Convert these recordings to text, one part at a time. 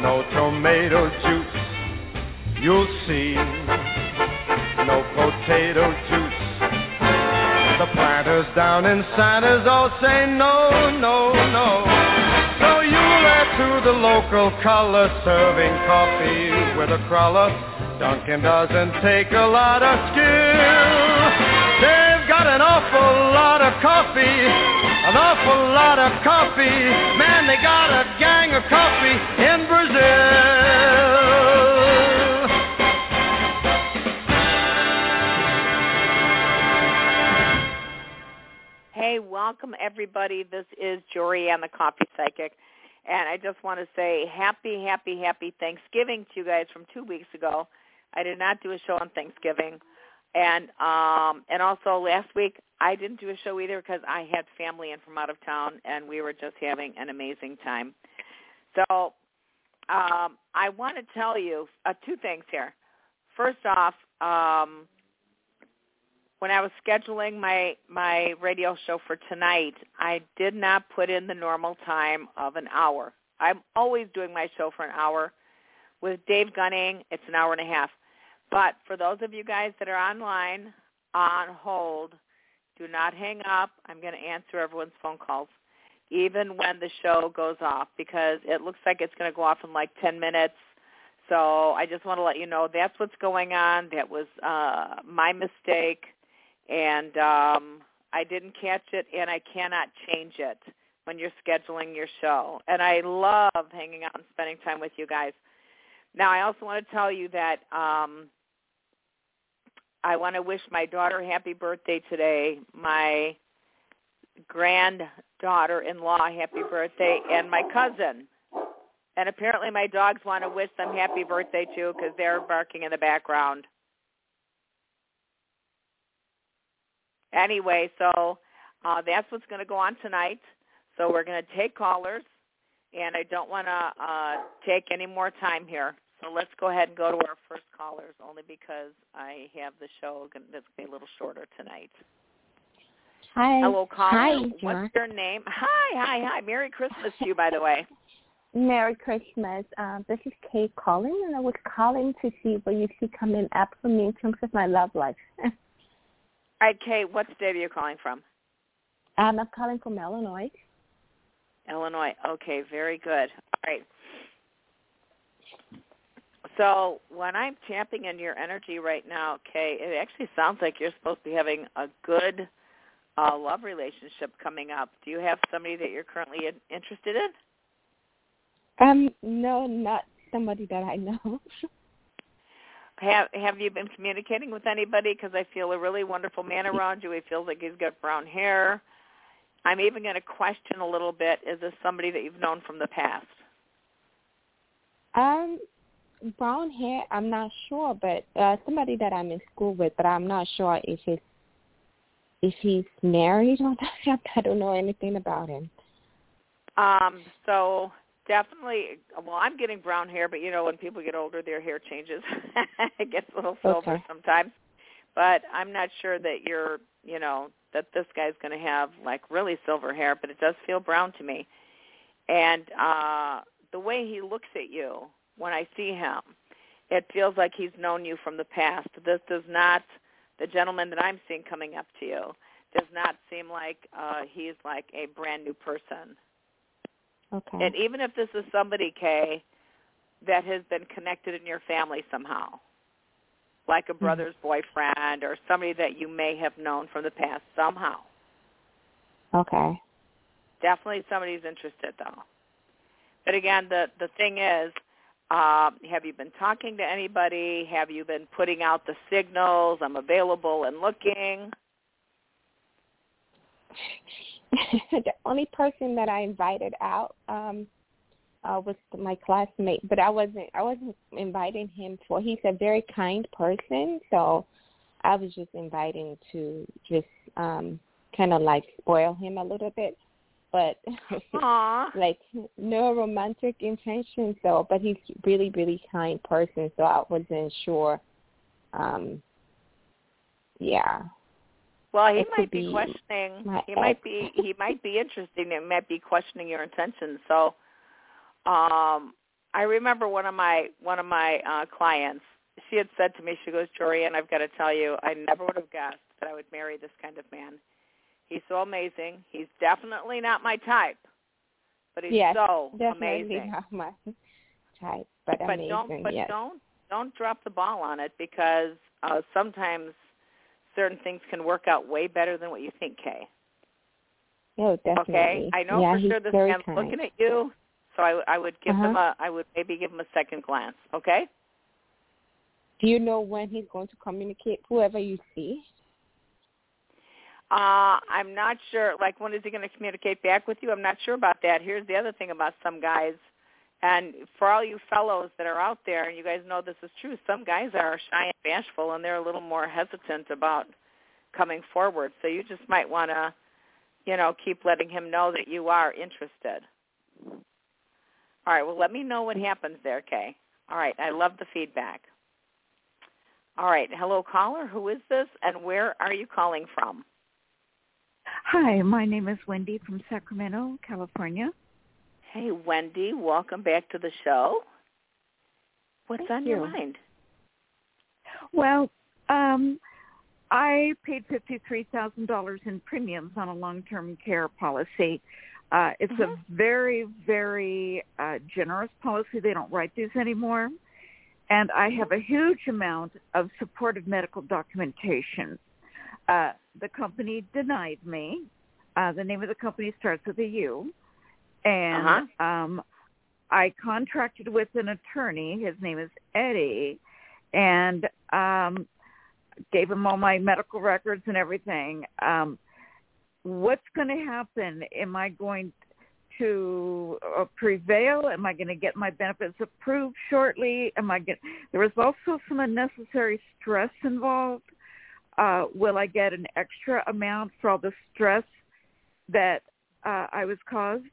no tomato juice, you'll see. No potato juice. The planters down in Santos all say no, no, no. So you'll add to the local color, serving coffee with a cruller. Dunkin' doesn't take a lot of skill. Got an awful lot of coffee, an awful lot of coffee. Man, they got a gang of coffee in Brazil. Hey, welcome everybody. This is Jorianne, the Coffee Psychic. And I just want to say happy, happy, happy Thanksgiving to you guys from two weeks ago. I did not do a show on Thanksgiving. And um and also last week I didn't do a show either because I had family in from out of town and we were just having an amazing time. So um I want to tell you uh, two things here. First off, um when I was scheduling my my radio show for tonight, I did not put in the normal time of an hour. I'm always doing my show for an hour. With Dave Gunning, it's an hour and a half. But for those of you guys that are online on hold, do not hang up. I'm going to answer everyone's phone calls, even when the show goes off, because it looks like it's going to go off in like 10 minutes. So I just want to let you know that's what's going on. That was uh, my mistake, and um, I didn't catch it, and I cannot change it when you're scheduling your show. And I love hanging out and spending time with you guys. Now, I also want to tell you that um, I want to wish my daughter happy birthday today, my granddaughter-in-law happy birthday, and my cousin. And apparently my dogs want to wish them happy birthday too because they're barking in the background. Anyway, so uh, that's what's going to go on tonight. So we're going to take callers, and I don't want to uh, take any more time here. So let's go ahead and go to our first callers, only because I have the show that's going to be a little shorter tonight. Hi. Hello, caller. Hi, What's your name? Hi, hi, hi. Merry Christmas to you, by the way. Merry Christmas. Uh, this is Kate calling, and I was calling to see what you see coming up for me in terms of my love life. All right, Kate, what state are you calling from? um, I'm calling from Illinois. Illinois. Okay, very good. All right. So when I'm tapping in your energy right now, Kay, it actually sounds like you're supposed to be having a good uh, love relationship coming up. Do you have somebody that you're currently in, interested in? Um, no, not somebody that I know. have Have you been communicating with anybody? Because I feel a really wonderful man around you. He feels like he's got brown hair. I'm even going to question a little bit: Is this somebody that you've known from the past? Um, brown hair. I'm not sure, but uh, somebody that I'm in school with, but I'm not sure if it's if he's married or not. I don't know anything about him. Um, so definitely well i'm getting brown hair but you know when people get older their hair changes it gets a little silver okay. sometimes but i'm not sure that you're you know that this guy's going to have like really silver hair but it does feel brown to me and uh the way he looks at you when i see him it feels like he's known you from the past this does not the gentleman that i'm seeing coming up to you does not seem like uh he's like a brand new person Okay. and even if this is somebody, Kay, that has been connected in your family somehow, like a brother's mm-hmm. boyfriend or somebody that you may have known from the past somehow. Okay. Definitely somebody's interested though. But again, the the thing is, um, have you been talking to anybody? Have you been putting out the signals? I'm available and looking. the only person that I invited out um uh was my classmate, but I wasn't I wasn't inviting him for he's a very kind person, so I was just inviting to just um kind of like spoil him a little bit but like no romantic intention so but he's really really kind person so i wasn't sure um yeah well, he it might be, be questioning. He ex. might be. He might be interesting. It might be questioning your intentions. So, um, I remember one of my one of my uh, clients. She had said to me, she goes, Jorianne, I've got to tell you, I never would have guessed that I would marry this kind of man. He's so amazing. He's definitely not my type, but he's yes, so definitely amazing. not my type, but, but amazing. Don't, but yes. don't don't drop the ball on it because uh, sometimes certain things can work out way better than what you think, Kay. Oh, definitely. Okay, I know yeah, for sure this man's kind. looking at you, so I, I would give uh-huh. him a, I would maybe give him a second glance. Okay. Do you know when he's going to communicate? Whoever you see. Uh, I'm not sure. Like, when is he going to communicate back with you? I'm not sure about that. Here's the other thing about some guys, and for all you fellows that are out there, and you guys know this is true. Some guys are shy and bashful, and they're a little more hesitant about coming forward. So you just might want to, you know, keep letting him know that you are interested. All right. Well, let me know what happens there, Kay. All right. I love the feedback. All right. Hello, caller. Who is this, and where are you calling from? Hi, my name is Wendy from Sacramento, California. Hey, Wendy, welcome back to the show. What's Thank on you. your mind? Well, um, I paid fifty-three thousand dollars in premiums on a long-term care policy. Uh, it's mm-hmm. a very, very uh, generous policy. They don't write these anymore, and I have a huge amount of supportive medical documentation. Uh, the company denied me. Uh, the name of the company starts with a U, and uh-huh. um, I contracted with an attorney. His name is Eddie, and um, gave him all my medical records and everything. Um, what's going to happen? Am I going to uh, prevail? Am I going to get my benefits approved shortly? Am I get? There was also some unnecessary stress involved. Uh, will I get an extra amount for all the stress that uh, I was caused?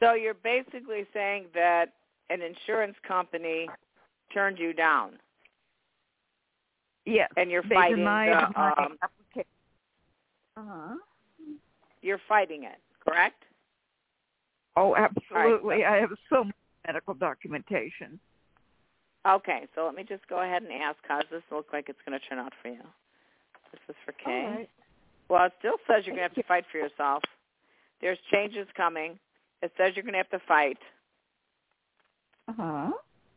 So you're basically saying that an insurance company turned you down. Yes. And you're they fighting denied the, my um, application. Uh-huh. You're fighting it, correct? Oh, absolutely. Right, I have so much medical documentation. Okay, so let me just go ahead and ask how does this look like it's going to turn out for you? This is for Kay. Right. Well, it still says you're going to have to fight for yourself. There's changes coming. It says you're going to have to fight. Uh-huh.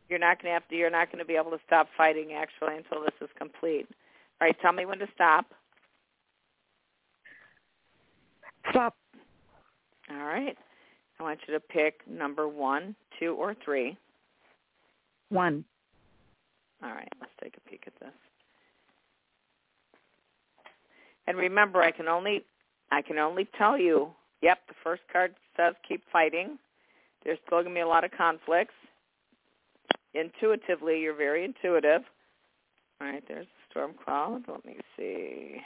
You're not going to have to. You're not going to be able to stop fighting actually until this is complete. All right. Tell me when to stop. Stop. All right. I want you to pick number one, two, or three. One. All right. Let's take a peek at this. And remember, I can only I can only tell you. Yep, the first card says keep fighting. There's still going to be a lot of conflicts. Intuitively, you're very intuitive. All right, there's a storm cloud. Let me see.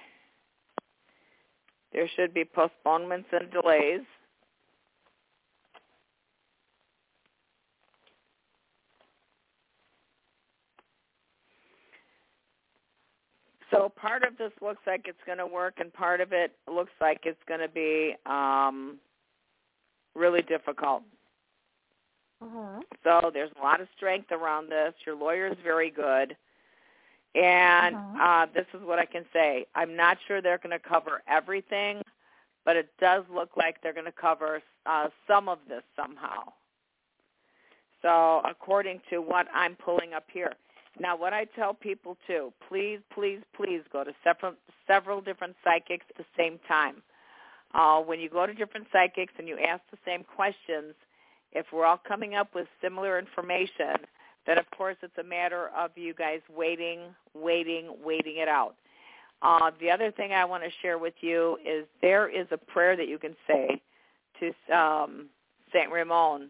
There should be postponements and delays. So part of this looks like it's going to work, and part of it looks like it's going to be um, really difficult. Uh-huh. So there's a lot of strength around this. Your lawyer is very good. And Uh-huh. uh, this is what I can say. I'm not sure they're going to cover everything, but it does look like they're going to cover uh, some of this somehow. So according to what I'm pulling up here. Now, what I tell people too, please, please, please go to several several different psychics at the same time. Uh, when you go to different psychics and you ask the same questions, if we're all coming up with similar information, then of course it's a matter of you guys waiting, waiting, waiting it out. Uh, the other thing I want to share with you is there is a prayer that you can say to um, Saint Ramon,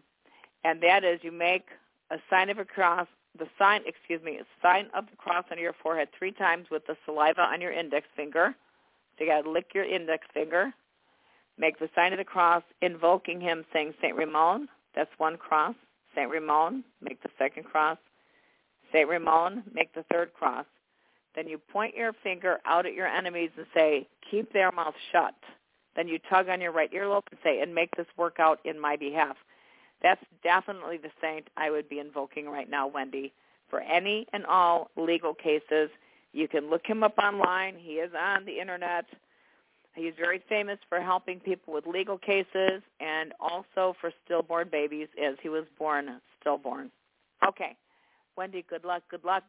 and that is you make a sign of a cross, the sign, excuse me, sign of the cross on your forehead three times with the saliva on your index finger. So you got to lick your index finger. Make the sign of the cross, invoking him, saying Saint Ramon. That's one cross. Saint Ramon, make the second cross. Saint Ramon, make the third cross. Then you point your finger out at your enemies and say, keep their mouth shut. Then you tug on your right earlobe and say, and make this work out in my behalf. That's definitely the saint I would be invoking right now, Wendy. For any and all legal cases, you can look him up online. He is on the internet. He's very famous for helping people with legal cases and also for stillborn babies as he was born stillborn. Okay. Wendy, good luck. Good luck.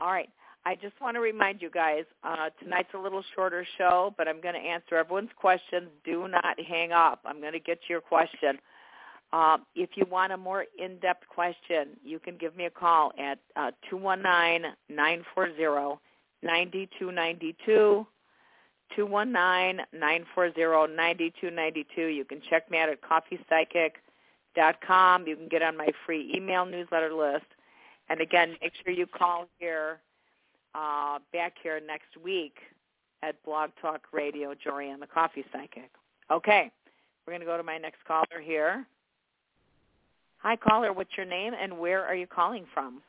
All right. I just want to remind you guys, uh, tonight's a little shorter show, but I'm going to answer everyone's questions. Do not hang up. I'm going to get to your question. Uh, if you want a more in-depth question, you can give me a call at uh, 219-940-9292. 219-940-9292. You can check me out at coffeepsychic.com. You can get on my free email newsletter list. And again, make sure you call here, uh, back here next week at Blog Talk Radio, Jorianne the Coffee Psychic. Okay, we're going to go to my next caller here. Hi, caller. What's your name and where are you calling from?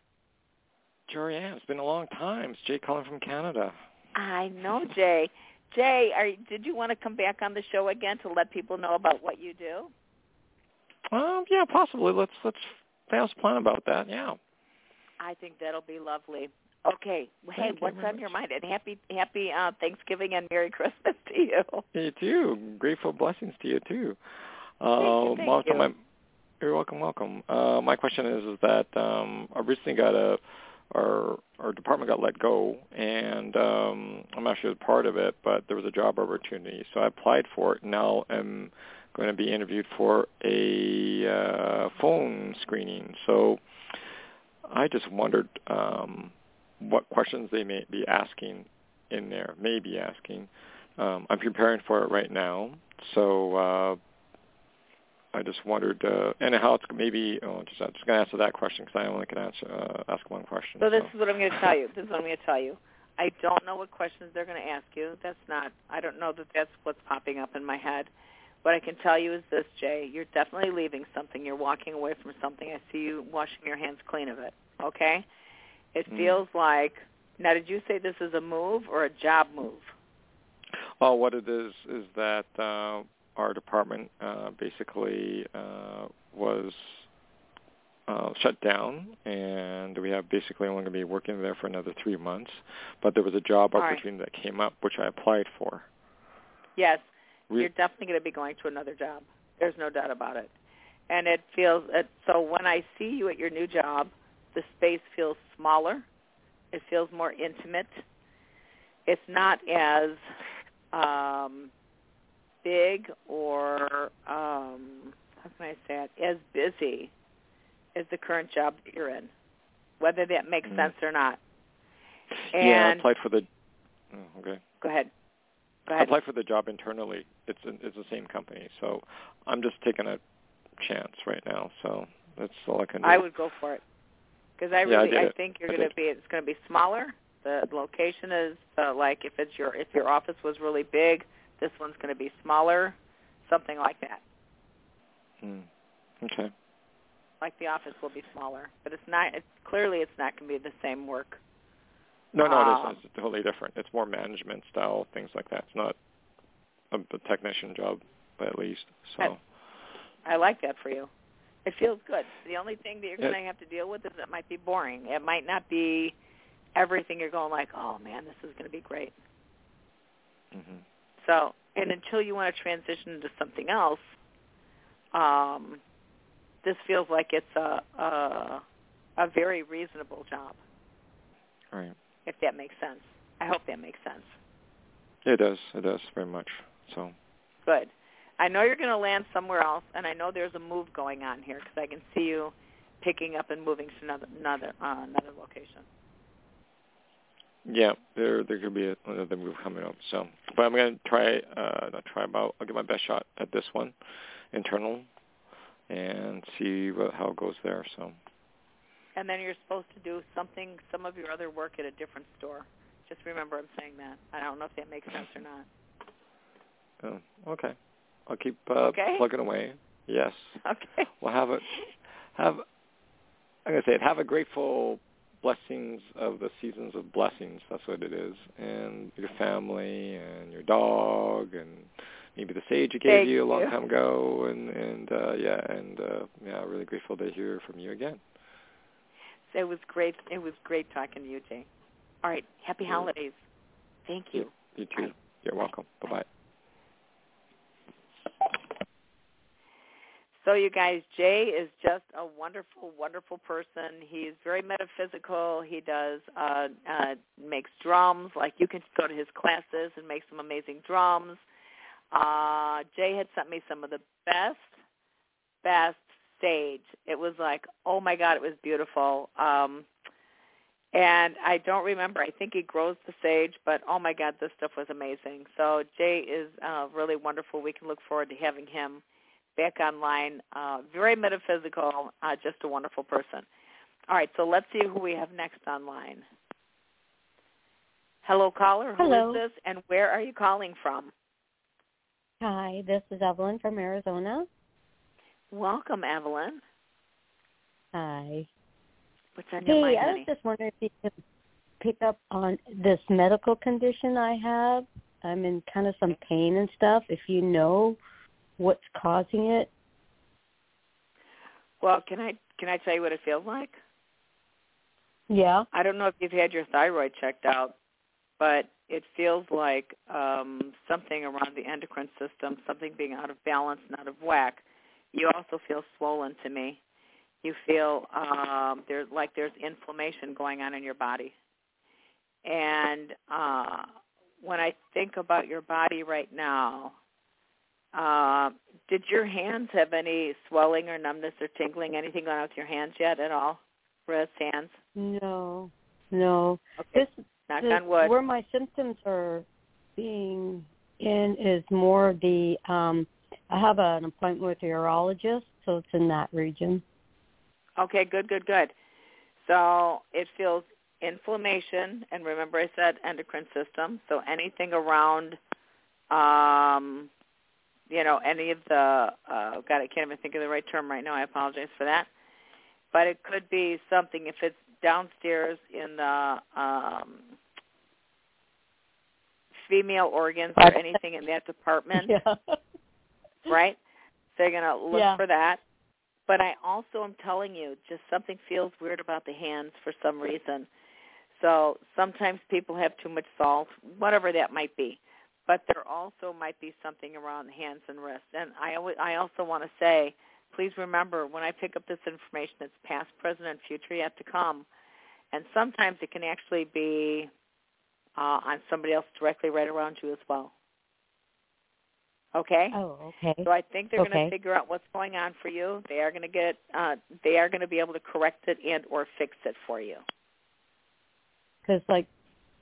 Jorianne, it's been a long time. It's Jay calling from Canada. I know, Jay. Jay, are, did you want to come back on the show again to let people know about what you do? Um, yeah, possibly. Let's let's let's plan about that. Yeah. I think that'll be lovely. Okay. Well, hey, what's on your much. mind? And happy happy uh, Thanksgiving and Merry Christmas to you. You too. Grateful blessings to you too. Uh, thank Monica, you. my, you're welcome. Welcome. Uh, my question is, is that um, I recently got a our our department got let go, and um, I'm actually a part of it, but there was a job opportunity, so I applied for it. Now I'm going to be interviewed for a uh, phone screening. So I just wondered um, what questions they may be asking in there, may be asking. Um, I'm preparing for it right now, so uh, I just wondered, uh, and how it's maybe. Oh, just, I'm just going to answer that question because I only can answer uh, ask one question. So this is what I'm going to tell you. This is what I'm going to tell you. I don't know what questions they're going to ask you. That's not. I don't know that that's what's popping up in my head. What I can tell you is this, Jay. You're definitely leaving something. You're walking away from something. I see you washing your hands clean of it. Okay. It Hmm. feels like. Now, did you say this is a move or a job move? Oh, what it is is that uh, our department uh, basically uh, was uh, shut down, and we have basically only going to be working there for another three months. But there was a job All right. opportunity that came up, which I applied for. Yes. Re- You're definitely going to be going to another job. There's no doubt about it. and it feels it, so when I see you at your new job, the space feels smaller. It feels more intimate. It's not as um, big or um, how can I say it as busy as the current job that you're in, whether that makes Mm. sense or not. yeah, I applied for the. oh, okay. go ahead. Go I ahead. applied for the job internally. It's in, it's the same company, so I'm just taking a chance right now. So that's all I can do. I would go for it because I Yeah, I really I, think you're going to be it's going to be smaller. The location is uh, like if it's your if your office was really big, this one's going to be smaller, something like that. Hmm. Okay. Like the office will be smaller, but it's not. It's clearly it's not going to be the same work. No, no, Um, it is. It's totally different. It's more management style, things like that. It's not a, a technician job, by at least. So. That's- I like that for you. It feels good. The only thing that you're going to have to deal with is it might be boring. It might not be everything you're going like, oh man, this is going to be great. hmm So, and until you want to transition into something else, um, this feels like it's a, a a very reasonable job, Right. if that makes sense. I hope that makes sense. It does. It does very much. So. Good. I know you're going to land somewhere else, and I know there's a move going on here because I can see you picking up and moving to another another uh, another location. Yeah, there there could be a, another move coming up. So, but I'm gonna try. Uh, not try, but I'll give my best shot at this one, internal, and see what, how it goes there. So. And then you're supposed to do something, some of your other work at a different store. Just remember I'm saying that. I don't know if that makes sense or not. Oh, okay. I'll keep uh, Okay. plugging away. Yes. Okay. Well, have a have. I'm gonna say it. Have a grateful blessings of the seasons of blessings. That's what it is, and your family and your dog and maybe the sage you gave Thank you a long you. time ago, and and uh, yeah, and uh, yeah, really grateful to hear from you again. It was great. It was great talking to you, Jay. All right. Happy Yeah. holidays. Thank you. You too. Bye. You're welcome. Bye bye. So you guys, Jay is just a wonderful, wonderful person. He's very metaphysical. He does uh, uh, makes drums. Like you can go to his classes and make some amazing drums. Uh, Jay had sent me some of the best, best sage. It was like, oh my god, it was beautiful. Um, and I don't remember. I think he grows the sage, but oh my god, this stuff was amazing. So Jay is uh, really wonderful. We can look forward to having him back online. Uh, very metaphysical, uh, just a wonderful person. All right, so let's see who we have next online. Hello, caller. Who is Hello. this, and where are you calling from? Hi, this is Evelyn from Arizona. Welcome, Evelyn. Hi. What's on your Hey, mind, I was honey? just wondering if you could pick up on this medical condition I have. I'm in kind of some pain and stuff. If you know what's causing it. Well, can I can I tell you what it feels like? Yeah. I don't know if you've had your thyroid checked out, but it feels like um, something around the endocrine system, something being out of balance and out of whack. You also feel swollen to me. You feel um, there's like there's inflammation going on in your body. And uh, when I think about your body right now, uh, did your hands have any swelling or numbness or tingling, anything going on with your hands yet at all? Wrists, hands? No. No. Okay. This Knock the- on wood. where my symptoms are being in is more the um I have an appointment with a urologist, so it's in that region. Okay, good, good, good. So it feels inflammation, and remember I said endocrine system. So anything around, um, you know, any of the, uh, God, I can't even think of the right term right now. I apologize for that. But it could be something if it's downstairs in the um, female organs or anything in that department Yeah. right? So you're going to look Yeah. for that. But I also am telling you, just something feels weird about the hands for some reason. So sometimes people have too much salt, whatever that might be. But there also might be something around the hands and wrists. And I always, I also want to say please remember when I pick up this information, it's past, present, and future yet to come. And sometimes it can actually be uh, on somebody else directly right around you as well. Okay. Oh, okay. So I think they're okay. going to figure out what's going on for you. They are going to get. Uh, they are going to be able to correct it and or fix it for you. Because like,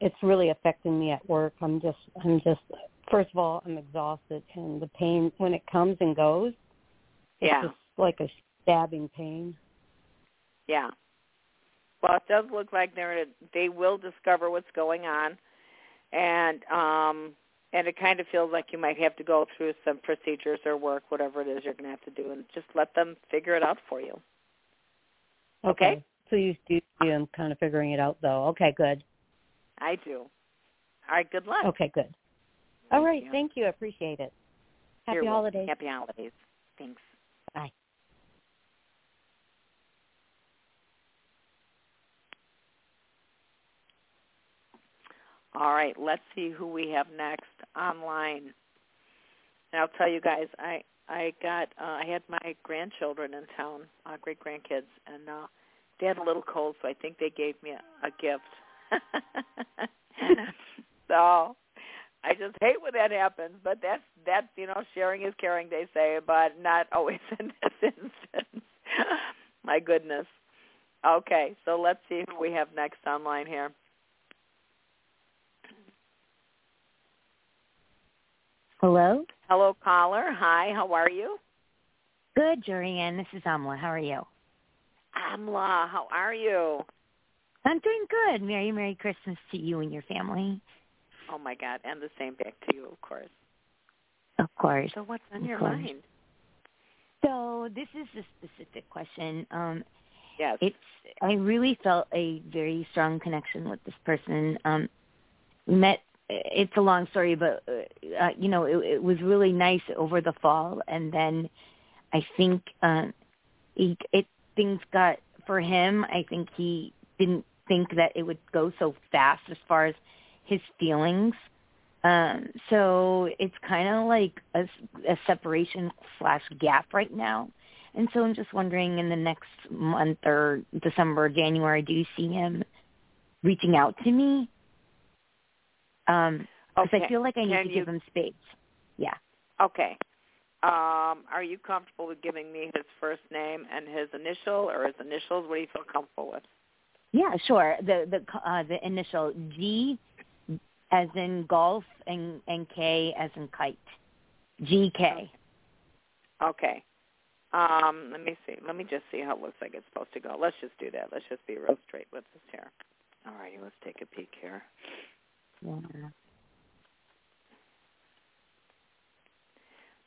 it's really affecting me at work. I'm just. I'm just. First of all, I'm exhausted, and the pain when it comes and goes. It's yeah. just like a stabbing pain. Yeah. Well, it does look like they're. They will discover what's going on, and um and it kind of feels like you might have to go through some procedures or work, whatever it is you're going to have to do, and just let them figure it out for you. Okay. okay. So you do see them kind of figuring it out, though. Okay, good. I do. All right. Good luck. Okay, good. Thank All right. You. Thank you. I appreciate it. Happy You're holidays. Happy holidays. Thanks. Bye. All right, let's see who we have next online. And I'll tell you guys, I I got uh, I had my grandchildren in town, uh, great grandkids, and uh, they had a little cold, so I think they gave me a, a gift. so I just hate when that happens, but that's that's you know sharing is caring, they say, but not always in this instance. my goodness. Okay, so let's see who we have next online here. Hello? Hello, caller. Hi, how are you? Good, Jorianne. This is Amla. How are you? Amla, how are you? I'm doing good. Merry, Merry Christmas to you and your family. Oh, my God. And the same back to you, of course. Of course. So what's on Of your course. mind? So this is a specific question. Um, Yes. it's I really felt a very strong connection with this person. Um, we met. It's a long story, but uh, you know, it, it was really nice over the fall, and then I think uh, he, it things got for him. I think he didn't think that it would go so fast as far as his feelings. Um, so it's kind of like a, a separation slash gap right now. And so I'm just wondering in the next month or December, January, do you see him reaching out to me? Um, because okay. I feel like I need Can to you- give him space. Yeah. Okay. Um, are you comfortable with giving me his first name and his initial or his initials? What do you feel comfortable with? Yeah, sure. The the uh, the initial G as in golf and and K as in kite. G K. Okay. Um, let me see. Let me just see how it looks like it's supposed to go. Let's just do that. Let's just be real straight with this here. All righty, let's take a peek here. Yeah.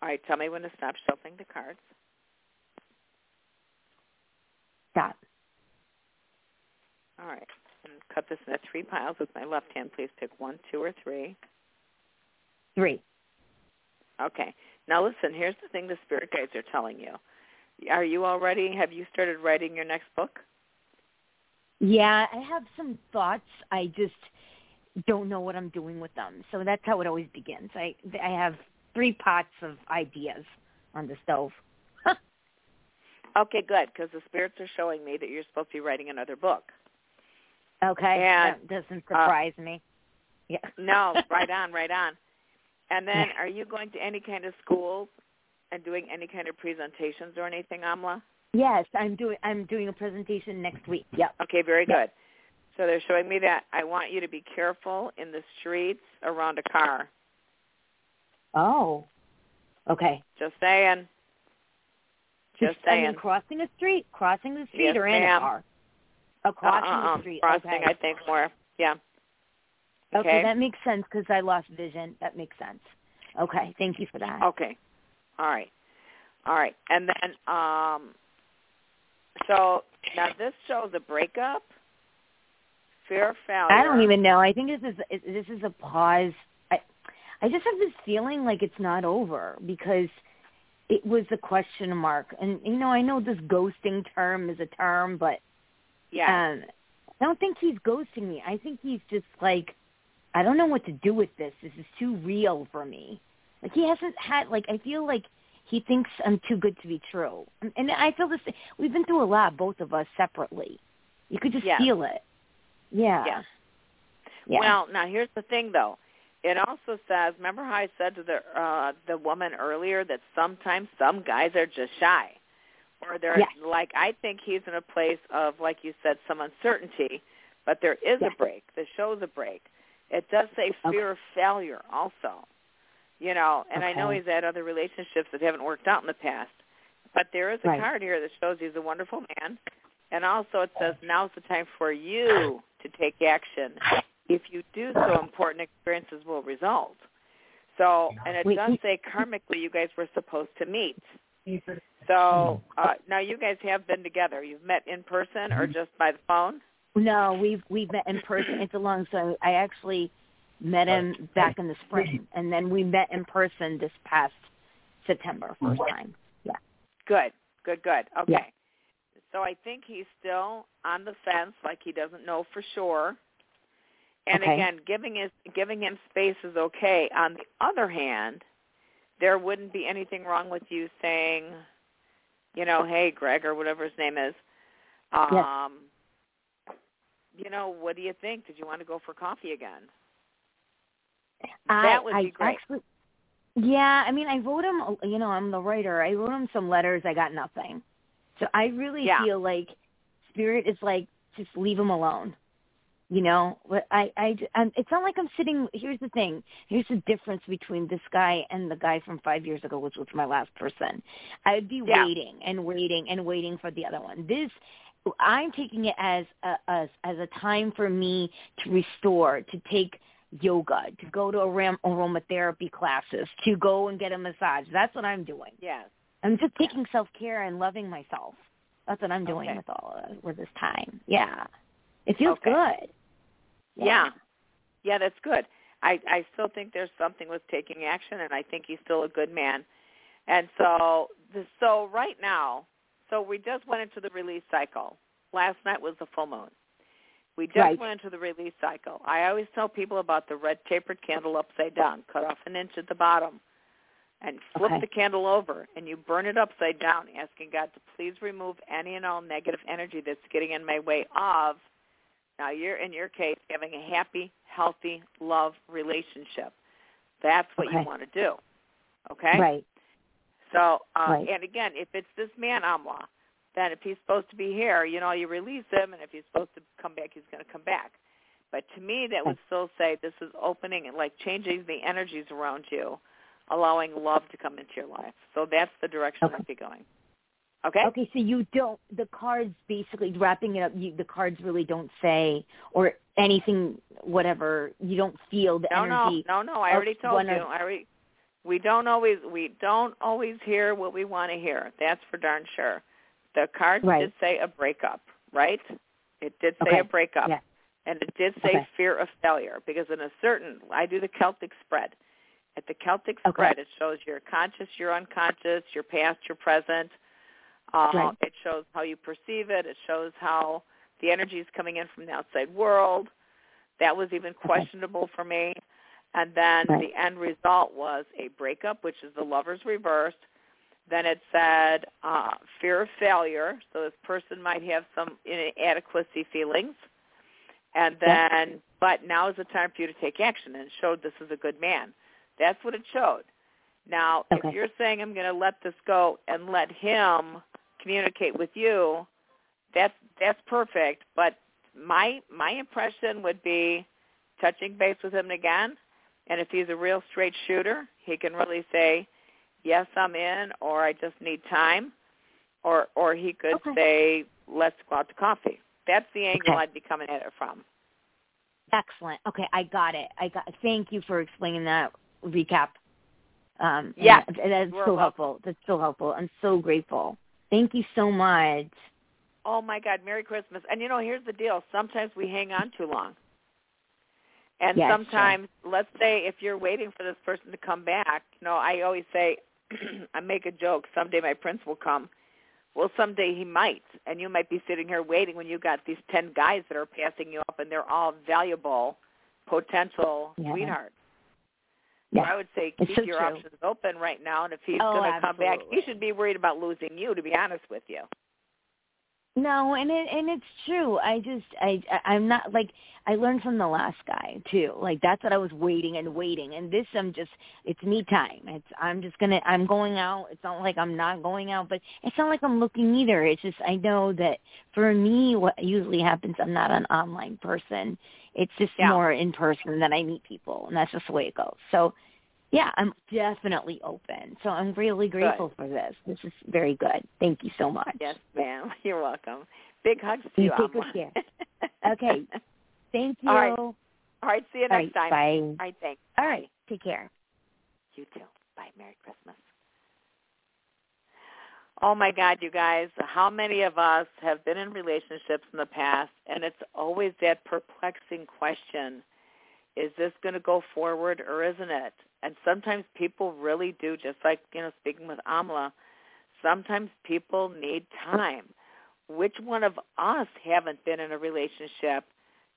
All right, tell me when to stop shuffling the cards. Stop. All right. And cut this into three piles with my left hand. Please pick one, two, or three. Three. Okay. Now listen, here's the thing the spirit guides are telling you. Are you already, have you started writing your next book? Yeah, I have some thoughts. I just don't know what I'm doing with them. So that's how it always begins. I I have three pots of ideas on the stove. Okay, good, because the spirits are showing me that you're supposed to be writing another book. Okay, And, that doesn't uh, surprise me. Yeah. No, right on, right on. And then are you going to any kind of schools and doing any kind of presentations or anything, Amla? Yes, I'm doing I'm doing a presentation next week. Yep. Okay, very Yeah. good. So they're showing me that. I want you to be careful in the streets around a car. Oh. Okay. Just saying. Just I mean, saying. crossing a street, crossing the street, Yes, or in ma'am. a car. Crossing uh-uh, the street. Crossing, okay. I think more. Yeah. okay. Okay. that makes sense because I lost vision. That makes sense. Okay, thank you for that. Okay. All right. All right. And then um so now this shows a breakup, fear of failure. I don't even know. I think this is this is a pause. I I just have this feeling like it's not over because it was a question mark. And you know, I know this ghosting term is a term, but Yeah. um I don't think he's ghosting me. I think he's just like I don't know what to do with this. This is too real for me. Like he hasn't had like I feel like he thinks I'm too good to be true. And, and I feel the same. We've been through a lot, both of us separately. You could just Yes. feel it. Yeah. Yes. Yeah. Well, now here's the thing, though. It also says, remember how I said to the uh, the woman earlier that sometimes some guys are just shy, or they're Yes. like I think he's in a place of, like you said, some uncertainty, but there is Yes. a break. The show's a break. It does say fear of failure also, you know. And I know he's had other relationships that haven't worked out in the past, but there is a Right. card here that shows he's a wonderful man, and also it says now's the time for you to take action if you do so, important experiences will result. So, and it Wait, does say karmically you guys were supposed to meet. So uh, now you guys have been together. You've met in person or just by the phone? No, we've we've met in person. It's a long so I actually met him back in the spring, and then we met in person this past September first time. Yeah. Good, good, good. Okay. Yeah. So I think he's still on the fence, like he doesn't know for sure. And Okay. again, giving his giving him space is okay. On the other hand, there wouldn't be anything wrong with you saying, you know, hey Greg or whatever his name is, um, you know, what do you think? Did you want to go for coffee again? I, That would I be great. Actually, yeah, I mean, I wrote him. You know, I'm the writer. I wrote him some letters. I got nothing. So I really Yeah. feel like spirit is like just leave him alone. You know, but I, I, I'm, um, it's not like I'm sitting. Here's the thing. Here's the difference between this guy and the guy from five years ago, which was my last person. I'd be Yeah. waiting and waiting and waiting for the other one. This, I'm taking it as a, as as a time for me to restore, to take yoga, to go to arom- aromatherapy classes, to go and get a massage. That's what I'm doing. Yes. I'm just taking self care and loving myself. That's what I'm doing Okay. with all of with this time. Yeah, it feels Okay. good. Yeah. Yeah, that's good. I I still think there's something with taking action and I think he's still a good man. And so the so right now, so we just went into the release cycle. Last night was the full moon. We just Right. went into the release cycle. I always tell people about the red tapered candle upside down. Cut off an inch at the bottom and flip Okay. the candle over and you burn it upside down, asking God to please remove any and all negative energy that's getting in my way of now you're in your case having a happy, healthy love relationship. That's what you want to do. Okay? Right. So, uh, Right. and again, if it's this man, Amla, then if he's supposed to be here, you know, you release him, and if he's supposed to come back, he's going to come back. But to me, that would still say this is opening and like changing the energies around you, allowing love to come into your life. So that's the direction Okay. I'd be going. Okay? Okay, so you don't the cards basically wrapping it up. You, the cards really don't say or anything, whatever. You don't feel the No, energy. no, no, no. I already told you. of- I already. We don't always. We don't always hear what we want to hear. That's for darn sure. The cards Right. did say a breakup, right? It did say Okay. a breakup, Yeah. and it did say Okay. fear of failure because in a certain, I do the Celtic spread. At the Celtic Okay. spread, it shows your conscious, your unconscious, your past, your present. Uh, Right. It shows how you perceive it. It shows how the energy is coming in from the outside world. That was even questionable for me. And then Right. the end result was a breakup, which is the lover's reversed. Then it said uh, fear of failure. So this person might have some inadequacy feelings. And then, but now is the time for you to take action. And it showed this is a good man. That's what it showed. Now, Okay. if you're saying I'm going to let this go and let him communicate with you, that's that's perfect. But my my impression would be touching base with him again, and if he's a real straight shooter, he can really say, "Yes, I'm in," or "I just need time," or or he could Okay. say, "Let's go out to coffee." That's the angle Okay. I'd be coming at it from. Excellent. Okay, I got it. I got. Thank you for explaining that recap. Um, and Yeah, that's you are so welcome. helpful. That's so helpful. I'm so grateful. Thank you so much. Oh my God, Merry Christmas. And you know, here's the deal. Sometimes we hang on too long. And Yes, sometimes, let's say if you're waiting for this person to come back, you know, I always say, I make a joke, someday my prince will come. Well, someday he might. And you might be sitting here waiting when you got these 10 guys that are passing you up and they're all valuable, potential Yeah. sweethearts. Yeah. I would say keep so your true. options open right now, and if he's Oh, going to come back, he should be worried about losing you. To be honest with you. No, and it and it's true. I just I I- I'm not like I learned from the last guy too. Like that's what I was waiting and waiting. And this I'm just it's me time. It's I'm just gonna I'm going out. It's not like I'm not going out, but it's not like I'm looking either. It's just I know that for me what usually happens I'm not an online person. It's just Yeah. more in person that I meet people and that's just the way it goes. So yeah, I'm definitely open. So I'm really grateful for this. This is very good. Thank you so much. Yes, ma'am. You're welcome. Big hugs to You you, take good care. Okay. Thank you. All right. All right. See you next right, time. Bye. All right. Thanks. All right. Take care. You too. Bye. Merry Christmas. Oh my God, you guys, how many of us have been in relationships in the past and it's always that perplexing question, is this going to go forward or isn't it? And sometimes people really do, just like, you know, speaking with Amla, sometimes people need time. Which one of us haven't been in a relationship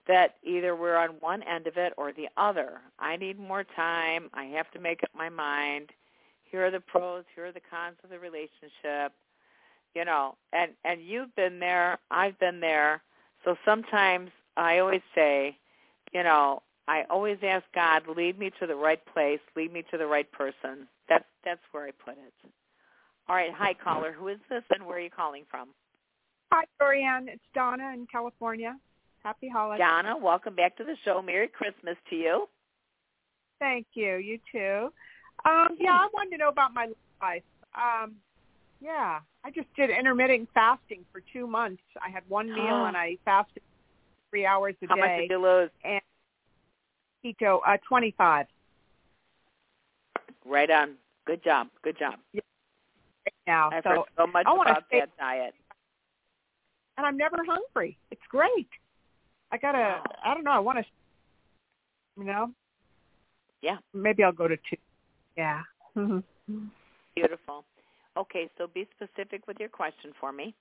that either we're on one end of it or the other? I need more time. I have to make up my mind here are the pros, here are the cons of the relationship. You know, and and you've been there, I've been there. So sometimes I always say, you know, I always ask God, lead me to the right place, lead me to the right person. That's that's where I put it. All right, hi caller, who is this and where are you calling from? Hi, Jorianne. It's Donna in California. Happy holidays. Donna, welcome back to the show. Merry Christmas to you. Thank you. You too. Um, yeah, I wanted to know about my life. Um, yeah, I just did intermittent fasting for two months. I had one meal and I fasted three hours a How much did you lose? And keto, uh, twenty-five Right on. Good job. Good job. now. I've so, heard so much I about stay- that diet. and I'm never hungry. It's great. I gotta. Wow. I don't know. I want to. You know. Yeah. Maybe I'll go to two. Yeah. hmm Beautiful. Okay, so be specific with your question for me.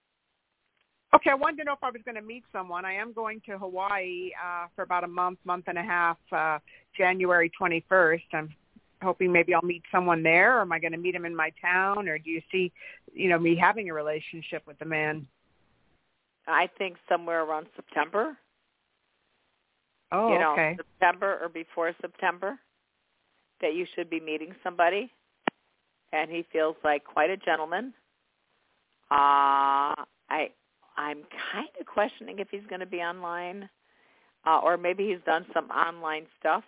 Okay, I wanted to know if I was going to meet someone. I am going to Hawaii uh, for about a month, month and a half, uh, January 21st. I'm hoping maybe I'll meet someone there, or am I going to meet him in my town, or do you see, you know, me having a relationship with the man? I think somewhere around September. Oh, you know, okay. September or before September, that you should be meeting somebody, and he feels like quite a gentleman. Uh, I I'm kind of questioning if he's going to be online, uh, or maybe he's done some online stuff.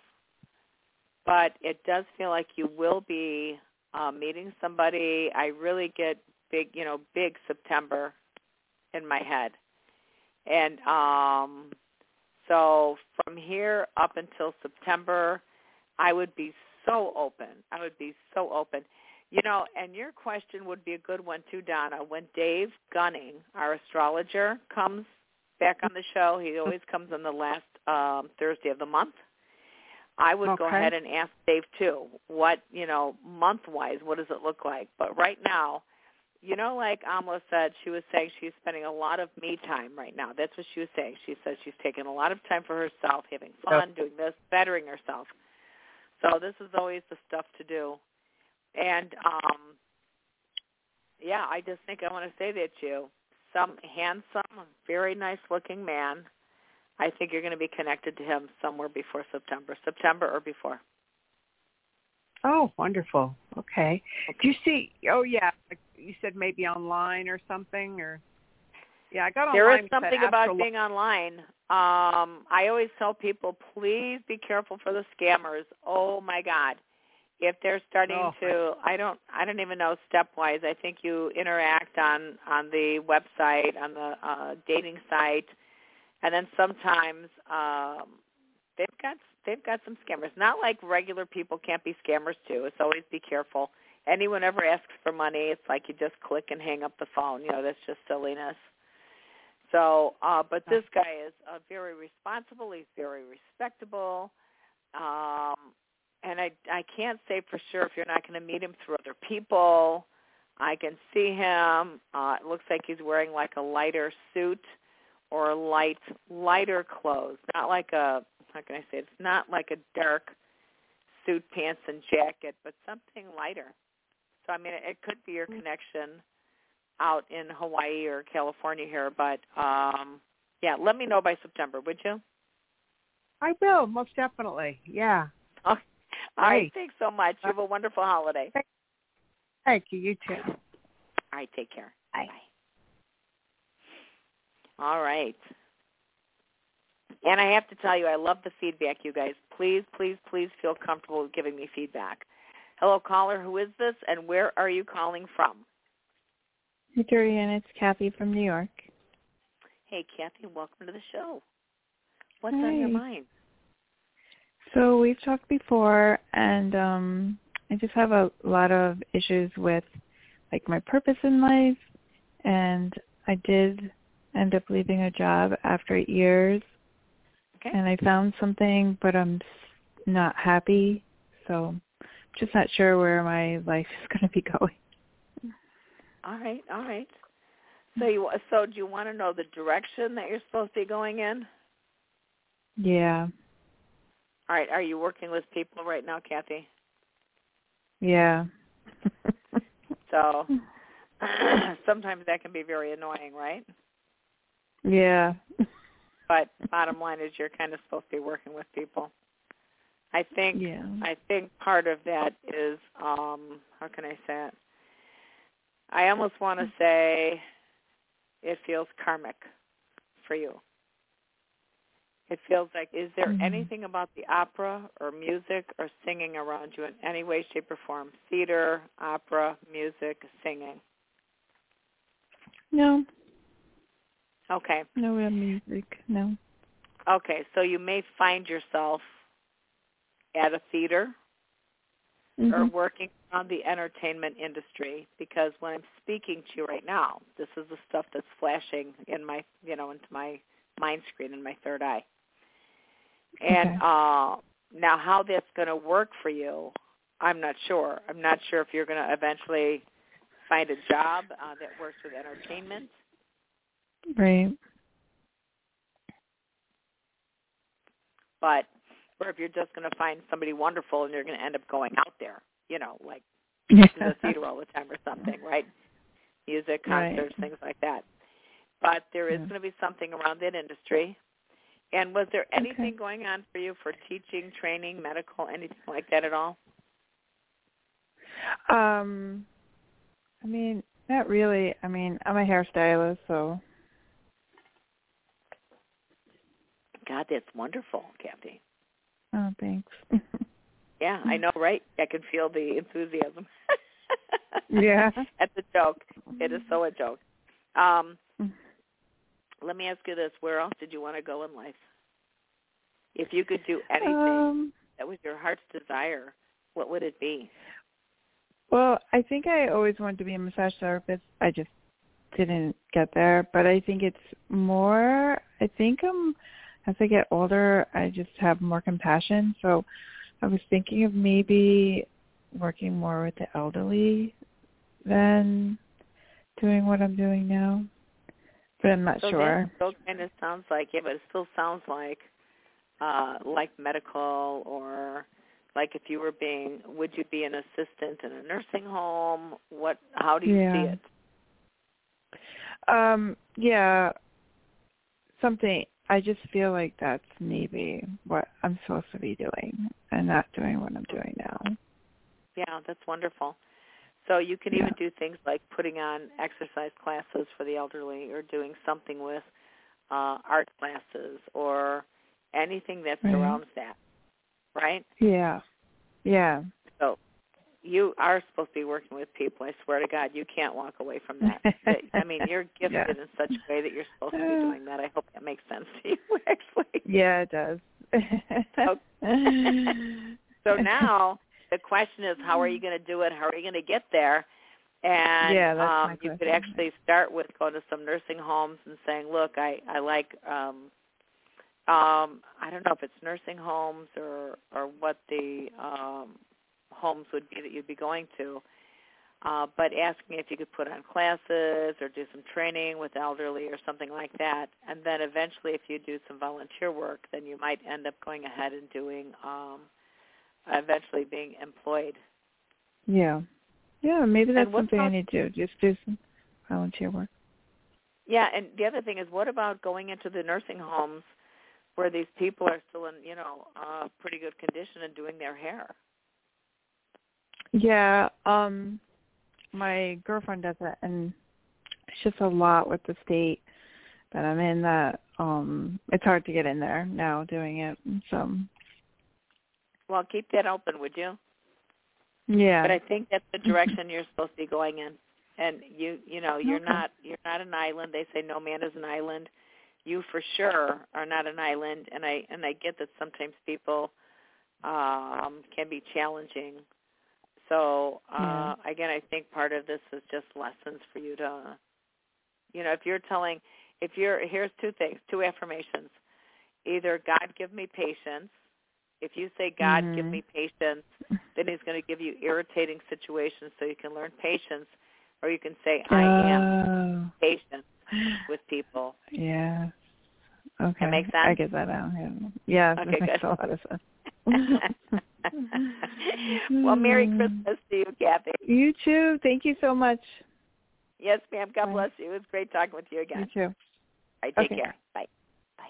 But it does feel like you will be uh, meeting somebody. I really get big, you know, big September in my head, and um, so from here up until September, I would be so open. I would be so open. You know, and your question would be a good one too, Donna. When Dave Gunning, our astrologer, comes back on the show, he always comes on the last um, Thursday of the month. I would go ahead and ask Dave too. What you know, month wise, what does it look like? But right now, you know, like Amla said, she was saying she's spending a lot of me time right now. That's what she was saying. She said she's taking a lot of time for herself, having fun, doing this, bettering herself. So this is always the stuff to do. And um yeah, I just think I want to say that to you. Some handsome, very nice looking man. I think you're going to be connected to him somewhere before September. September or before. Oh, wonderful. Okay. Do you see? Oh, yeah. You said maybe online or something, or yeah, I got online. There is something about being online. Um, I always tell people, please be careful for the scammers. Oh my God, if they're starting Oh, to, I don't, I don't even know stepwise. I think you interact on on the website, on the uh, dating site, and then sometimes um, they've got they've got some scammers. Not like regular people can't be scammers too. It's always be careful. Anyone ever asks for money, it's like you just click and hang up the phone. You know, that's just silliness. So, uh, but this guy is uh, very responsible. He's very respectable, um, and I I can't say for sure if you're not going to meet him through other people. I can see him. Uh, it looks like he's wearing like a lighter suit or light lighter clothes, not like a how can I say it? it's not like a dark suit, pants, and jacket, but something lighter. So I mean, it could be your connection out in Hawaii or California here, but um yeah, let me know by September, would you? I will, most definitely. Yeah. Oh, all right. Great. Thanks so much. You have a wonderful holiday. Thank you. You too. All right. Take care. Bye. Bye. All right. And I have to tell you, I love the feedback, you guys. Please, please, please feel comfortable giving me feedback. Hello, caller. Who is this, and where are you calling from? Hey, Jorianne, it's Kathy from New York. Hey, Kathy. Welcome to the show. What's on your mind? So we've talked before, and um, I just have a lot of issues with like my purpose in life, and I did end up leaving a job after years, Okay. and I found something, but I'm not happy, so I'm just not sure where my life is going to be going. All right. All right. So you so do you want to know the direction that you're supposed to be going in? Yeah, All right. Are you working with people right now, Kathy? yeah. So sometimes that can be very annoying, right? yeah. But bottom line is you're kind of supposed to be working with people. I think Yeah. I think part of that is um how can I say it? I almost want to say it feels karmic for you. It feels like is there Mhm. anything about the opera or music or singing around you in any way, shape, or form? Theater, opera, music, singing. No, Okay. no real music. No. Okay. So you may find yourself at a theater or Mhm. working on the entertainment industry because when I'm speaking to you right now, this is the stuff that's flashing in my, you know, into my mind screen in my third eye. And Okay. uh now how that's going to work for you, I'm not sure. I'm not sure if you're going to eventually find a job uh, that works with entertainment Right. but or if you're just going to find somebody wonderful and you're going to end up going out there, you know, like Yeah. to the theater all the time or something, right? Music, Right. concerts, things like that. But there is Yeah. going to be something around that industry. And was there anything Okay. going on for you for teaching, training, medical, anything like that at all? Um, I mean, not really. I mean, I'm a hairstylist, so God, that's wonderful, Kathy. oh, thanks. Yeah, I know, right? I can feel the enthusiasm. Yeah. That's a joke. It is so a joke. Um, Mm. let me ask you this: Where else did you want to go in life? If you could do anything um, that was your heart's desire, what would it be? well, I think I always wanted to be a massage therapist. I just didn't get there, but I think it's more. I think um, as I get older, I just have more compassion. So, I was thinking of maybe working more with the elderly than doing what I'm doing now. But I'm not so sure. still kind of sounds like it, but it still sounds like uh like medical or like if you were being would you be an assistant in a nursing home? What how do you Yeah. see it? Um, yeah, something. I just feel like that's maybe what I'm supposed to be doing, and not doing what I'm doing now. Yeah, that's wonderful. So you can even Yeah. do things like putting on exercise classes for the elderly or doing something with uh art classes or anything that Right. surrounds that. Right? Yeah, yeah. So you are supposed to be working with people. I swear to God, you can't walk away from that. I mean, you're gifted Yeah. in such a way that you're supposed to be doing that. I hope that makes sense to you, actually. Yeah, it does. So now the question is, how are you going to do it? How are you going to get there? And Yeah, um, you could actually start with going to some nursing homes and saying, "Look, I I like um, um, I don't know if it's nursing homes or or what the um, homes would be that you'd be going to." Uh, but asking if you could put on classes or do some training with elderly or something like that. And then eventually if you do some volunteer work, then you might end up going ahead and doing um, eventually being employed. Yeah. Yeah, maybe that's something I need to do. Just do some volunteer work. Yeah, and the other thing is, what about going into the nursing homes where these people are still in, you know, uh, pretty good condition and doing their hair? Yeah, um my girlfriend does it and it's just a lot with the state that I'm in that um it's hard to get in there now doing it. So Well, keep that open, would you? yeah. But I think that's the direction you're supposed to be going in. And you, you know, you're Okay. not you're not an island. They say no man is an island. You for sure are not an island, and I and I get that sometimes people um can be challenging. So uh again, I think part of this is just lessons for you to, you know, if you're telling, if you're here's two things, two affirmations. Either God give me patience. If you say God give Mhm. me patience, then He's going to give you irritating situations so you can learn patience, or you can say I am Oh, patient with people. yeah. Okay. makes I sense? get that out. Yeah. Okay, that makes good. a lot of sense. well, Merry mm-hmm. Christmas to you, Kathy. You too. Thank you so much. Yes, ma'am. God Bye. bless you. It was great talking with you again. You too. All right, take Okay. care. Bye. Bye.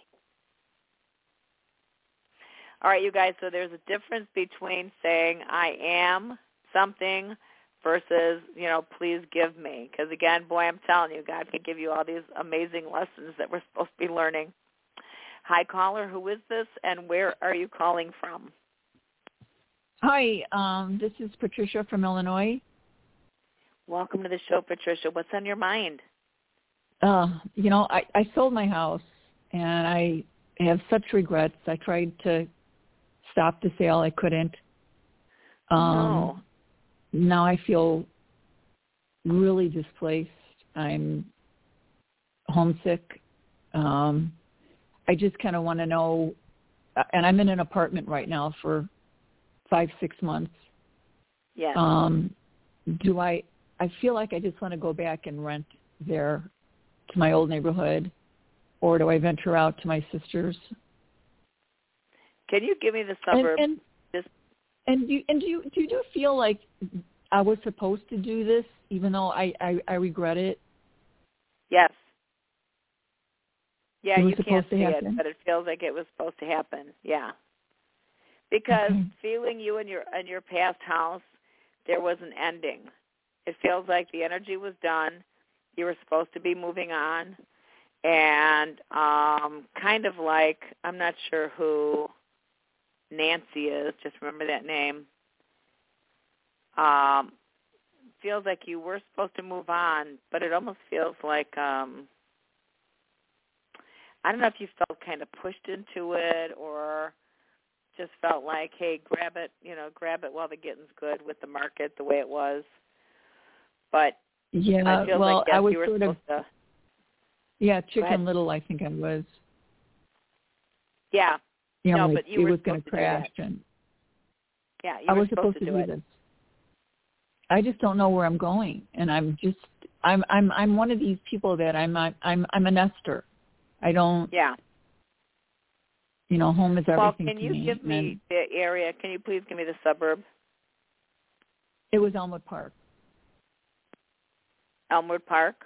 All right, you guys. So there's a difference between saying I am something versus, you know, please give me. Because again, boy, I'm telling you, God can give you all these amazing lessons that we're supposed to be learning. Hi, caller. Who is this, and where are you calling from? Hi, um, this is Patricia from Illinois. Welcome to the show, Patricia. What's on your mind? Uh, you know, I, I sold my house and I have such regrets. I tried to stop the sale. I couldn't. Um, no. Now I feel really displaced. I'm homesick. Um, I just kind of want to know, and I'm in an apartment right now for five, six months. Yes. Um, do I? I feel like I just want to go back and rent there to my old neighborhood, or do I venture out to my sister's? Can you give me the And suburb? and, Just- and do and do you do you feel like I was supposed to do this, even though I I, I regret it? Yes. Yeah, you can't see it, but it feels like it was supposed to happen. Yeah. Because feeling you in your in your past house, there was an ending. It feels like the energy was done. You were supposed to be moving on. And um kind of like I'm not sure who Nancy is, just remember that name. Um feels like you were supposed to move on, but it almost feels like um I don't know if you felt kind of pushed into it or just felt like, hey, grab it, you know, grab it while the getting's good with the market the way it was. But Yeah. I feel well, like yes, I was you were sort of supposed to. yeah. Chicken Little. I think I was. Yeah, You know, No, like but you it were was going supposed to crash, and yeah, you I were was supposed, to to do it. this. I just don't know where I'm going, and I'm just I'm I'm I'm one of these people that I'm I'm I'm, I'm a nester. I don't Yeah. You know home is Well, can you me. give me the area? Can you please give me the suburb? It was Elmwood Park. Elmwood Park.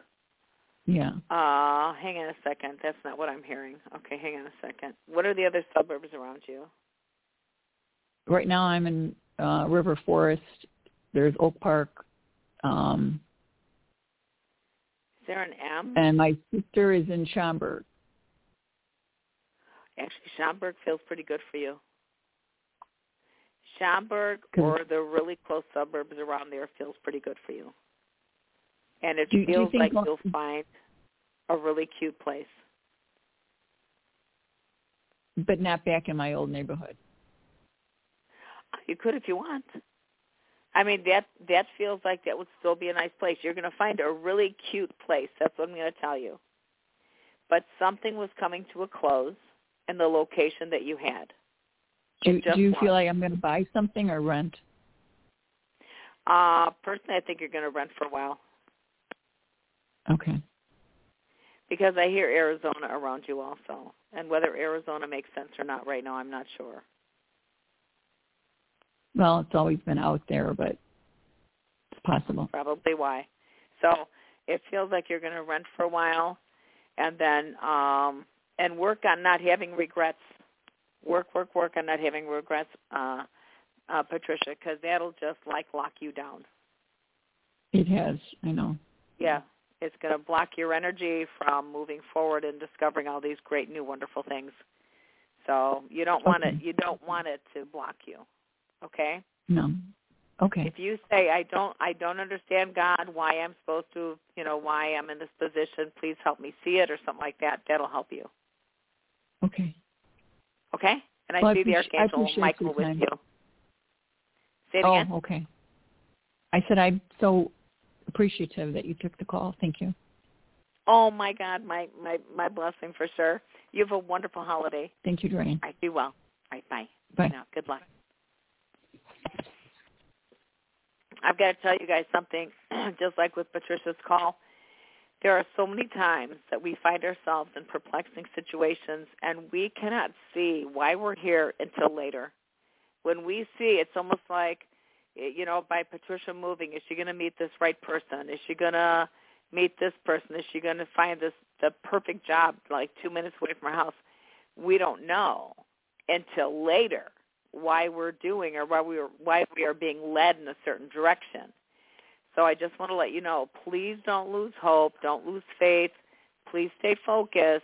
Yeah. Uh, hang on a second. That's not what I'm hearing. Okay, hang on a second. What are the other suburbs around you? Right now I'm in uh River Forest. There's Oak Park. Um Is there an M? and my sister is in Schaumburg. Actually, Schaumburg feels pretty good for you. Schaumburg 'Cause- or the really close suburbs around there feels pretty good for you. And it Do- do you feels like you'll find a really cute place. But not back in my old neighborhood. You could if you want. I mean that that feels like that would still be a nice place. You're going to find a really cute place. That's what I'm going to tell you. But something was coming to a close in the location that you had. Do, do you was. feel like I'm going to buy something or rent? Uh, personally, I think you're going to rent for a while Okay. because I hear Arizona around you also. And whether Arizona makes sense or not right now, I'm not sure. Well, it's always been out there, but it's possible. Probably why. So it feels like you're going to rent for a while, and then um and work on not having regrets. Work, work, work on not having regrets, uh, uh, Patricia, because that'll just like lock you down. It has. I know. Yeah, it's going to block your energy from moving forward and discovering all these great new wonderful things. So you don't want Okay. it. You don't want it to block you. Okay. No. Okay. If you say I don't, I don't understand God, why I'm supposed to, you know, why I'm in this position. Please help me see it, or something like that. That'll help you. Okay. Okay. And I Well, I see the appreci- archangel Michael with you. Say it oh, again. okay. I said I'm so appreciative that you took the call. Thank you. Oh my God, my my my blessing for sure. You have a wonderful holiday. Thank you, Jorianne. I do well. All right, bye. Bye. Now, good luck. I've got to tell you guys something, just like with Patricia's call. There are so many times that we find ourselves in perplexing situations and we cannot see why we're here until later. When we see, it's almost like, you know, by Patricia moving, is she going to meet this right person? Is she going to meet this person? Is she going to find this the perfect job like two minutes away from her house? We don't know until later why we're doing or why we are why we are being led in a certain direction. So I just want to let you know, please don't lose hope, don't lose faith. Please stay focused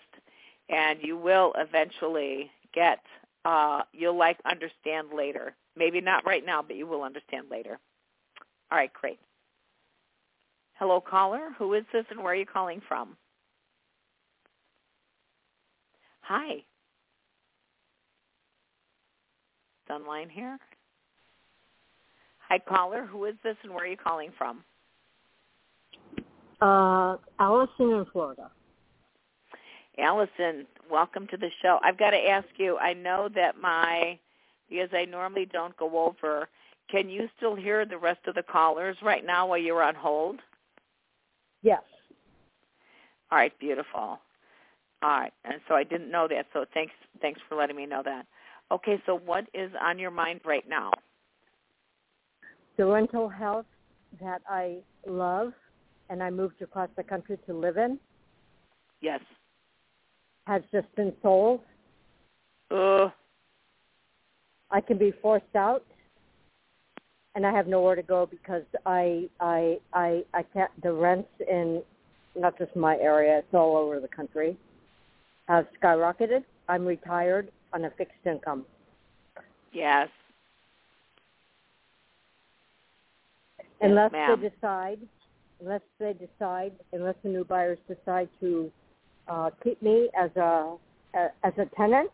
and you will eventually get uh you'll like understand later. Maybe not right now, but you will understand later. All right, great. Hello caller, who is this and where are you calling from? Hi. Online here. Hi caller, who is this and where are you calling from? Uh, Allison in Florida. Allison, welcome to the show. I've got to ask you, I know that my, because I normally don't go over, can you still hear the rest of the callers right now while you're on hold? Yes. All right, beautiful. All right, and so I didn't know that, so thanks thanks for letting me know that. Okay, so what is on your mind right now? The rental house that I love and I moved across the country to live in Yes. has just been sold. Uh, I can be forced out and I have nowhere to go because I I I I can't the rents in not just my area, it's all over the country have skyrocketed. I'm retired on a fixed income. yes. Unless ma'am. they decide, unless they decide, unless the new buyers decide to uh, keep me as a, a as a tenant,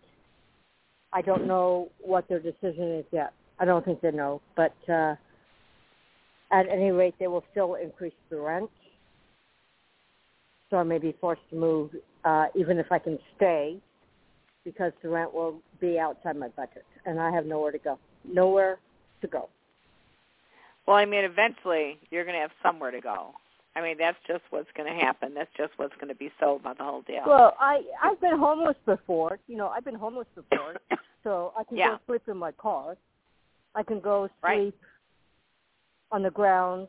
I don't know what their decision is yet. I don't think they know, but uh, at any rate, they will still increase the rent. So I may be forced to move, uh, even if I can stay, because the rent will be outside my budget, and I have nowhere to go. Nowhere to go. Well, I mean, eventually you're going to have somewhere to go. I mean, that's just what's going to happen. That's just what's going to be sold by the whole deal. Well, I I've been homeless before. You know, I've been homeless before, so I can Yeah. go sleep in my car. I can go sleep Right. on the ground.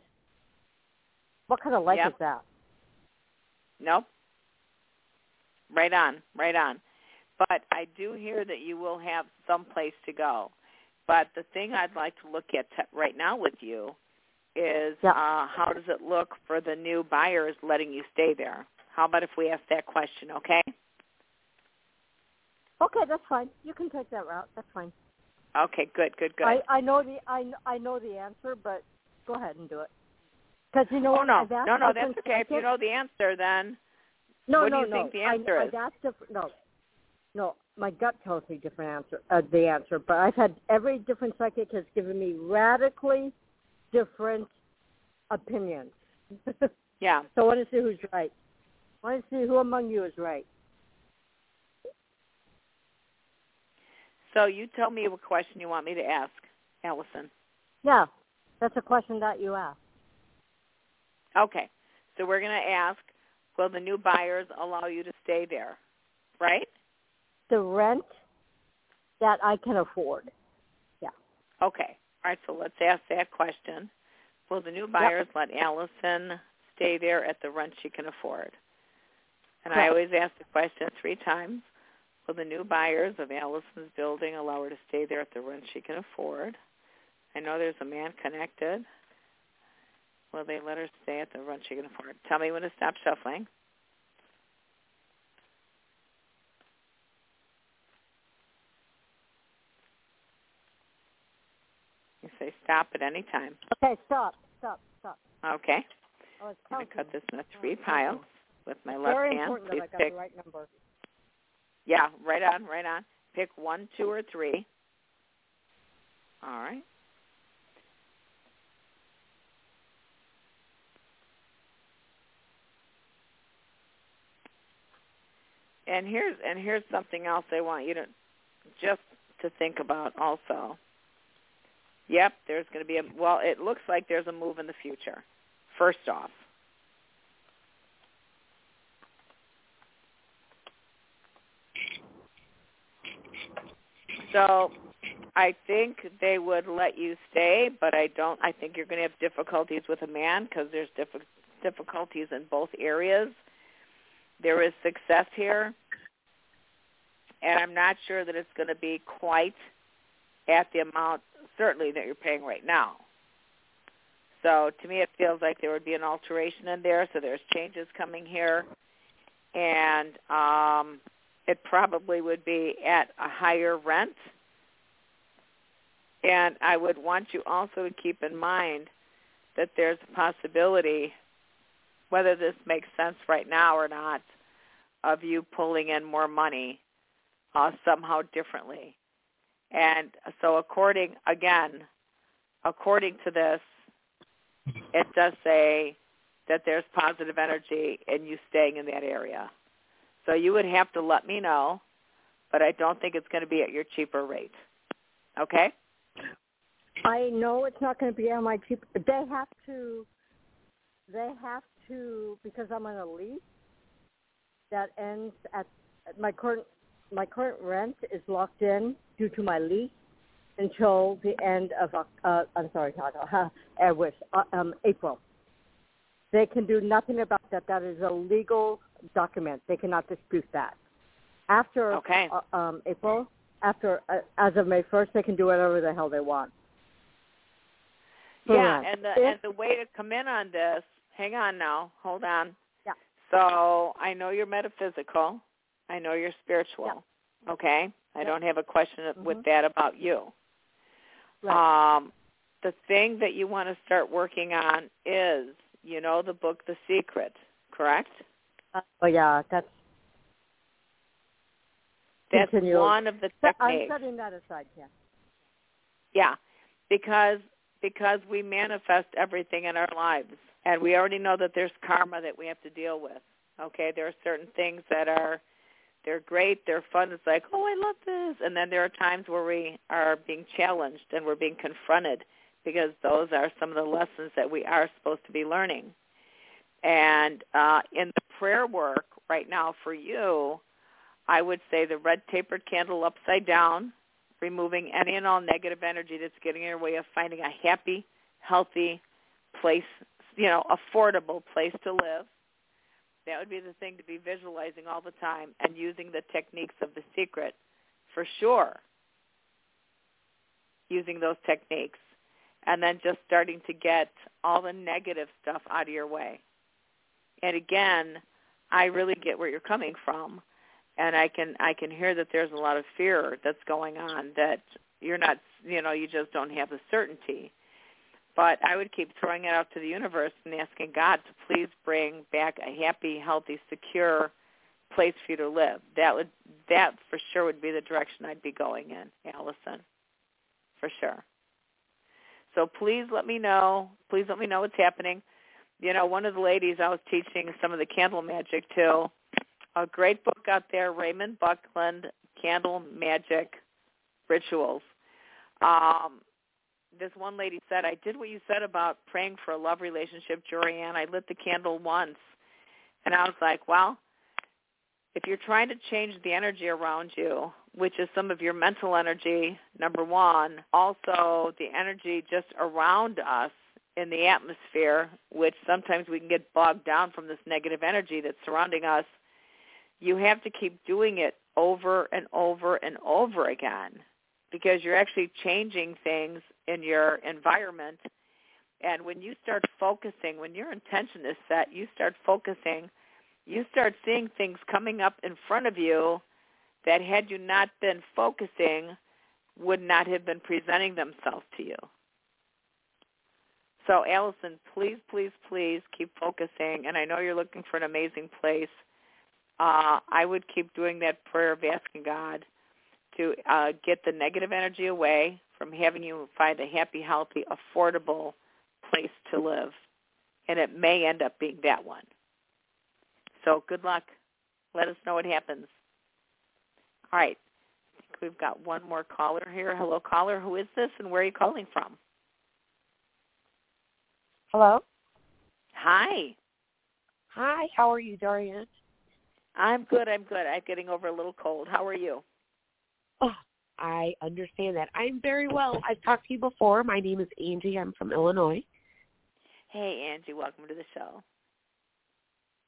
What kind of life Yep. is that? Nope. Right on, right on. But I do hear that you will have some place to go. But the thing I'd like to look at t- right now with you is Yeah. uh, how does it look for the new buyers letting you stay there? How about if we ask that question, okay? Okay, that's fine. You can take that route. That's fine. Okay, good, good, good. I I know the I I know the answer, but go ahead and do it. Because you know oh what? no, no, no, that's okay. If you know the answer, then No, what no, do you no. think the answer I, is? I've asked. No, no. My gut tells me different answer. Uh, the answer, but I've had every different psychic has given me radically different opinions. yeah. so I want to see who's right. I want to see who among you is right. So you tell me what question you want me to ask, Allison. Yeah, that's a question that you asked. Okay. So we're going to ask, will the new buyers allow you to stay there? Right? The rent that I can afford. Yeah. Okay. All right, so let's ask that question. Will the new buyers yep. let Allison stay there at the rent she can afford? And Correct. I always ask the question three times. Will the new buyers of Allison's building allow her to stay there at the rent she can afford? I know there's a man connected. Will they let her stay at the rent she can afford? Tell me when to stop shuffling. You say stop at any time. Okay, stop, stop, stop. Okay. Oh, it's I'm going to cut this into three piles with my left Very hand. important Please that I got pick. the right number. Yeah, right on, right on. Pick one, two, or three. All right. And here's and here's something else I want you to just to think about also. Yep, there's going to be a well, it looks like there's a move in the future. First off. So I think they would let you stay, but I don't. I think you're going to have difficulties with a man because there's diff- difficulties in both areas. There is success here, and I'm not sure that it's going to be quite at the amount certainly that you're paying right now. So to me, it feels like there would be an alteration in there. So there's changes coming here, and um, it probably would be at a higher rent. And I would want you also to keep in mind that there's a possibility, whether this makes sense right now or not, of you pulling in more money uh, somehow differently. And so according, again, according to this, it does say that there's positive energy in you staying in that area. So you would have to let me know, but I don't think it's going to be at your cheaper rate. Okay? I know it's not going to be on my cheap. They have to. They have to because I'm on a lease that ends at my current my current rent is locked in due to my lease until the end of uh I'm sorry, not uh, I wish uh, um April. They can do nothing about that. That is a legal document. They cannot dispute that. After okay. uh, um April, after uh, as of May 1st, they can do whatever the hell they want. Yeah, and the and the way to come in on this. Hang on now. Hold on. Yeah. So I know you're metaphysical. I know you're spiritual. Yeah. Okay. I don't have a question mm-hmm. with that about you. Right. Um, the thing that you want to start working on is, you know, the book The Secret, correct? Uh, oh yeah, that's that's Continue. one of the techniques. I'm setting that aside, yeah. Yeah, because because we manifest everything in our lives, and we already know that there's karma that we have to deal with. Okay, there are certain things that are they're great, they're fun. It's like, oh, I love this, and then there are times where we are being challenged and we're being confronted because those are some of the lessons that we are supposed to be learning. And uh, in the prayer work right now for you, I would say the red tapered candle upside down, removing any and all negative energy that's getting in your way of finding a happy, healthy place, you know, affordable place to live. That would be the thing to be visualizing all the time and using the techniques of the secret for sure. Using those techniques. And then just starting to get all the negative stuff out of your way. And again, I really get where you're coming from and I can I can hear that there's a lot of fear that's going on that you're not you know you just don't have the certainty. But I would keep throwing it out to the universe and asking God to please bring back a happy, healthy, secure place for you to live. That would that for sure would be the direction I'd be going in, Allison. For sure. So please let me know. Please let me know what's happening. You know, one of the ladies I was teaching some of the candle magic to, a great book out there, Raymond Buckland, Candle Magic Rituals. Um, this one lady said, I did what you said about praying for a love relationship, Jorianne. I lit the candle once. And I was like, well, if you're trying to change the energy around you, which is some of your mental energy, number one, also the energy just around us in the atmosphere, which sometimes we can get bogged down from this negative energy that's surrounding us, you have to keep doing it over and over and over again because you're actually changing things in your environment. And when you start focusing, when your intention is set, you start focusing, you start seeing things coming up in front of you that had you not been focusing would not have been presenting themselves to you. So Allison, please, please, please keep focusing. And I know you're looking for an amazing place. Uh, I would keep doing that prayer of asking God to uh, get the negative energy away from having you find a happy, healthy, affordable place to live. And it may end up being that one. So good luck. Let us know what happens. All right. I think we've got one more caller here. Hello, caller. Who is this and where are you calling from? Hello? Hi. Hi, how are you, Jorianne? I'm good. I'm good. I'm getting over a little cold. How are you? Oh, I understand that. I'm very well. I've talked to you before. My name is Angie. I'm from Illinois. Hey, Angie. Welcome to the show.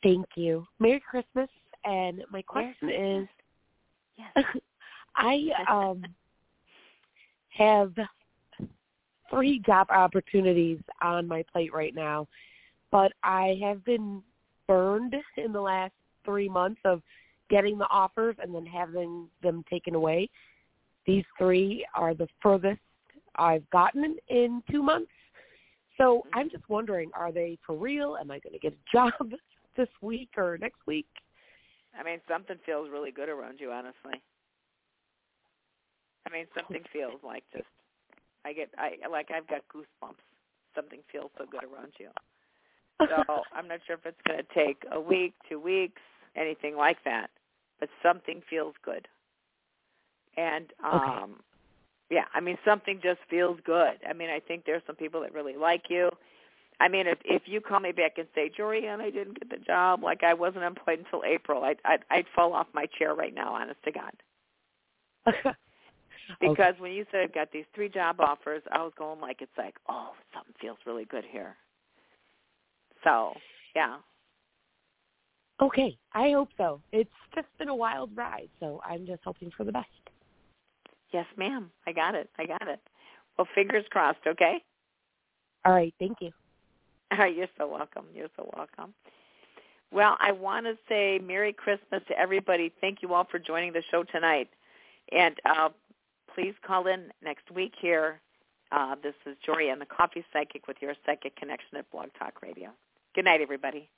Thank you. Merry Christmas. And my question is, yes. I um have three job opportunities on my plate right now, but I have been burned in the last three months of getting the offers and then having them taken away. These three are the furthest I've gotten in two months. So mm-hmm. I'm just wondering, are they for real? Am I going to get a job this week or next week? I mean, something feels really good around you, honestly. I mean, something feels like just I get I like I've got goosebumps. Something feels so good around you. So I'm not sure if it's going to take a week, two weeks, anything like that, but something feels good. And um okay. yeah, I mean something just feels good. I mean, I think there's some people that really like you. I mean, if if you call me back and say, Jorianne, I didn't get the job, like I wasn't employed until April, I'd I'd, I'd fall off my chair right now, honest to God. because okay. when you said I've got these three job offers, I was going like it's like, oh, something feels really good here. So yeah. Okay, I hope so. It's just been a wild ride, so I'm just hoping for the best. Yes, ma'am. I got it. I got it. Well, fingers crossed. Okay. All right. Thank you. All right. You're so welcome. You're so welcome. Well, I want to say Merry Christmas to everybody. Thank you all for joining the show tonight. And uh, please call in next week here. Uh, this is Jorianne, the Coffee Psychic with your Psychic Connection at Blog Talk Radio. Good night, everybody.